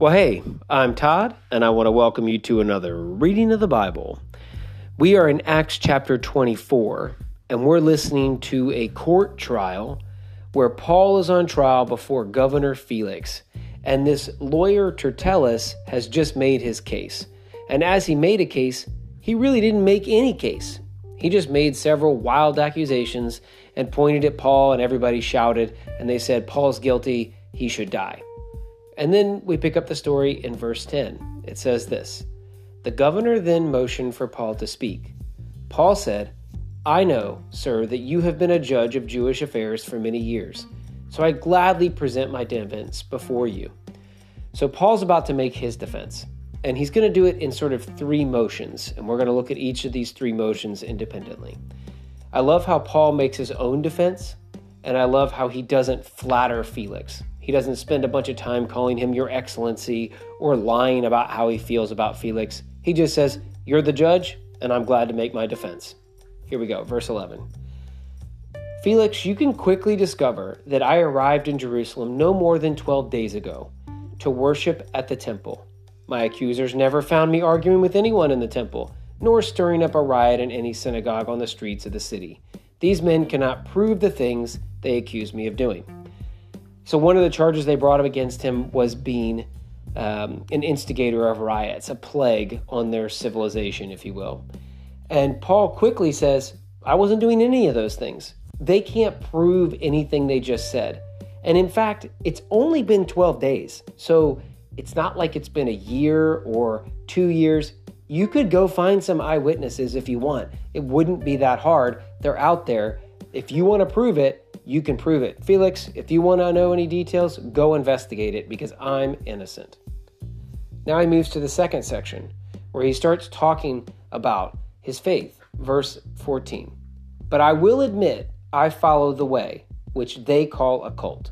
Well, hey, I'm Todd, and I want to welcome you to another reading of the Bible. We are in Acts chapter 24, and we're listening to a court trial where Paul is on trial before Governor Felix. And this lawyer Tertullus has just made his case. And as he made a case, he really didn't make any case. He just made several wild accusations and pointed at Paul, and everybody shouted, and they said, Paul's guilty, he should die. And then we pick up the story in verse 10. It says this The governor then motioned for Paul to speak. Paul said, I know, sir, that you have been a judge of Jewish affairs for many years, so I gladly present my defense before you. So Paul's about to make his defense, and he's going to do it in sort of three motions, and we're going to look at each of these three motions independently. I love how Paul makes his own defense, and I love how he doesn't flatter Felix. He doesn't spend a bunch of time calling him Your Excellency or lying about how he feels about Felix. He just says, You're the judge, and I'm glad to make my defense. Here we go, verse 11. Felix, you can quickly discover that I arrived in Jerusalem no more than 12 days ago to worship at the temple. My accusers never found me arguing with anyone in the temple, nor stirring up a riot in any synagogue on the streets of the city. These men cannot prove the things they accuse me of doing. So one of the charges they brought up against him was being um, an instigator of riots, a plague on their civilization, if you will. And Paul quickly says, I wasn't doing any of those things. They can't prove anything they just said. And in fact, it's only been 12 days. So it's not like it's been a year or two years. You could go find some eyewitnesses if you want. It wouldn't be that hard. They're out there. If you want to prove it, you can prove it. Felix, if you want to know any details, go investigate it because I'm innocent. Now he moves to the second section where he starts talking about his faith. Verse 14. But I will admit I follow the way, which they call a cult.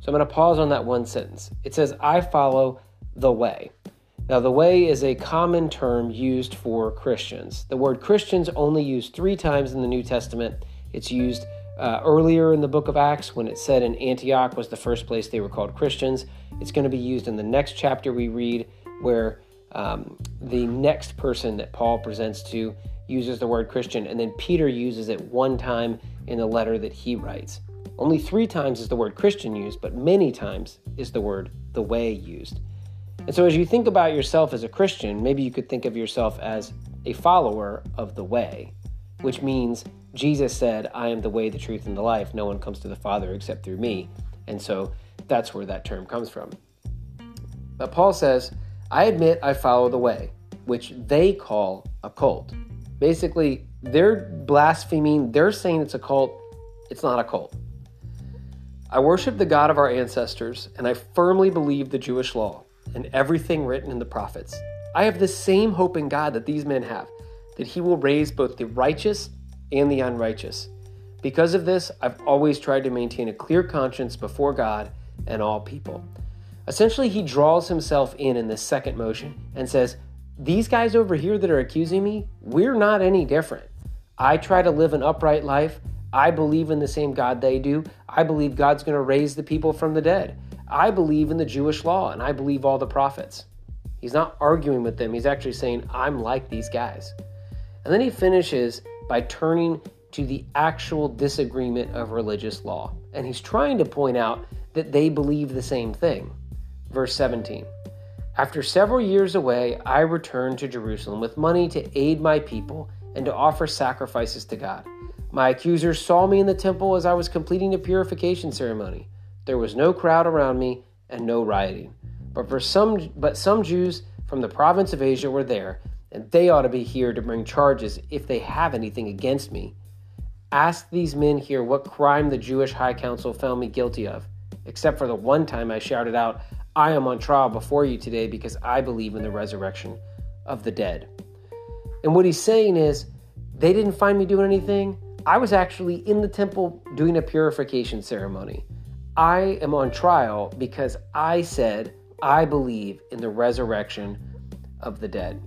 So I'm going to pause on that one sentence. It says, I follow the way. Now, the way is a common term used for Christians. The word Christians only used three times in the New Testament. It's used uh, earlier in the book of Acts when it said in Antioch was the first place they were called Christians. It's going to be used in the next chapter we read where um, the next person that Paul presents to uses the word Christian, and then Peter uses it one time in the letter that he writes. Only three times is the word Christian used, but many times is the word the way used. And so, as you think about yourself as a Christian, maybe you could think of yourself as a follower of the way, which means Jesus said, I am the way, the truth, and the life. No one comes to the Father except through me. And so that's where that term comes from. But Paul says, I admit I follow the way, which they call a cult. Basically, they're blaspheming, they're saying it's a cult. It's not a cult. I worship the God of our ancestors, and I firmly believe the Jewish law and everything written in the prophets. I have the same hope in God that these men have, that He will raise both the righteous and the unrighteous. Because of this, I've always tried to maintain a clear conscience before God and all people. Essentially, he draws himself in in this second motion and says, These guys over here that are accusing me, we're not any different. I try to live an upright life. I believe in the same God they do. I believe God's going to raise the people from the dead. I believe in the Jewish law and I believe all the prophets. He's not arguing with them. He's actually saying, I'm like these guys. And then he finishes by turning to the actual disagreement of religious law. And he's trying to point out that they believe the same thing. Verse 17 After several years away, I returned to Jerusalem with money to aid my people and to offer sacrifices to God. My accusers saw me in the temple as I was completing a purification ceremony. There was no crowd around me and no rioting. But for some but some Jews from the province of Asia were there, and they ought to be here to bring charges if they have anything against me. Ask these men here what crime the Jewish High Council found me guilty of, except for the one time I shouted out, I am on trial before you today because I believe in the resurrection of the dead. And what he's saying is, they didn't find me doing anything. I was actually in the temple doing a purification ceremony. I am on trial because I said I believe in the resurrection of the dead.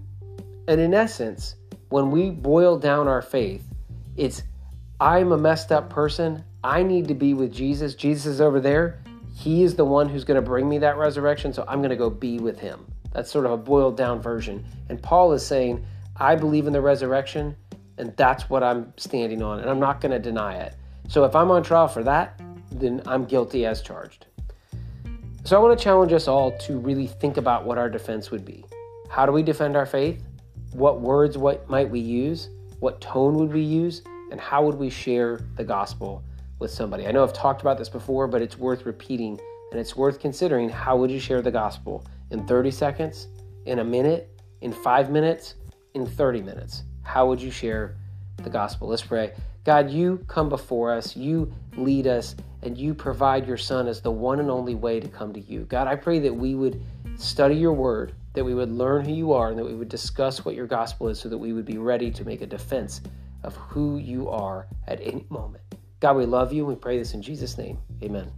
And in essence, when we boil down our faith, it's I'm a messed up person. I need to be with Jesus. Jesus is over there. He is the one who's going to bring me that resurrection, so I'm going to go be with him. That's sort of a boiled down version. And Paul is saying, I believe in the resurrection, and that's what I'm standing on, and I'm not going to deny it. So if I'm on trial for that, then I'm guilty as charged. So I want to challenge us all to really think about what our defense would be. How do we defend our faith? What words what might we use? What tone would we use? And how would we share the gospel with somebody? I know I've talked about this before, but it's worth repeating and it's worth considering how would you share the gospel in 30 seconds, in a minute, in 5 minutes, in 30 minutes? How would you share the gospel? Let's pray. God, you come before us, you lead us, and you provide your Son as the one and only way to come to you. God, I pray that we would study your word, that we would learn who you are, and that we would discuss what your gospel is so that we would be ready to make a defense of who you are at any moment. God, we love you. And we pray this in Jesus' name. Amen.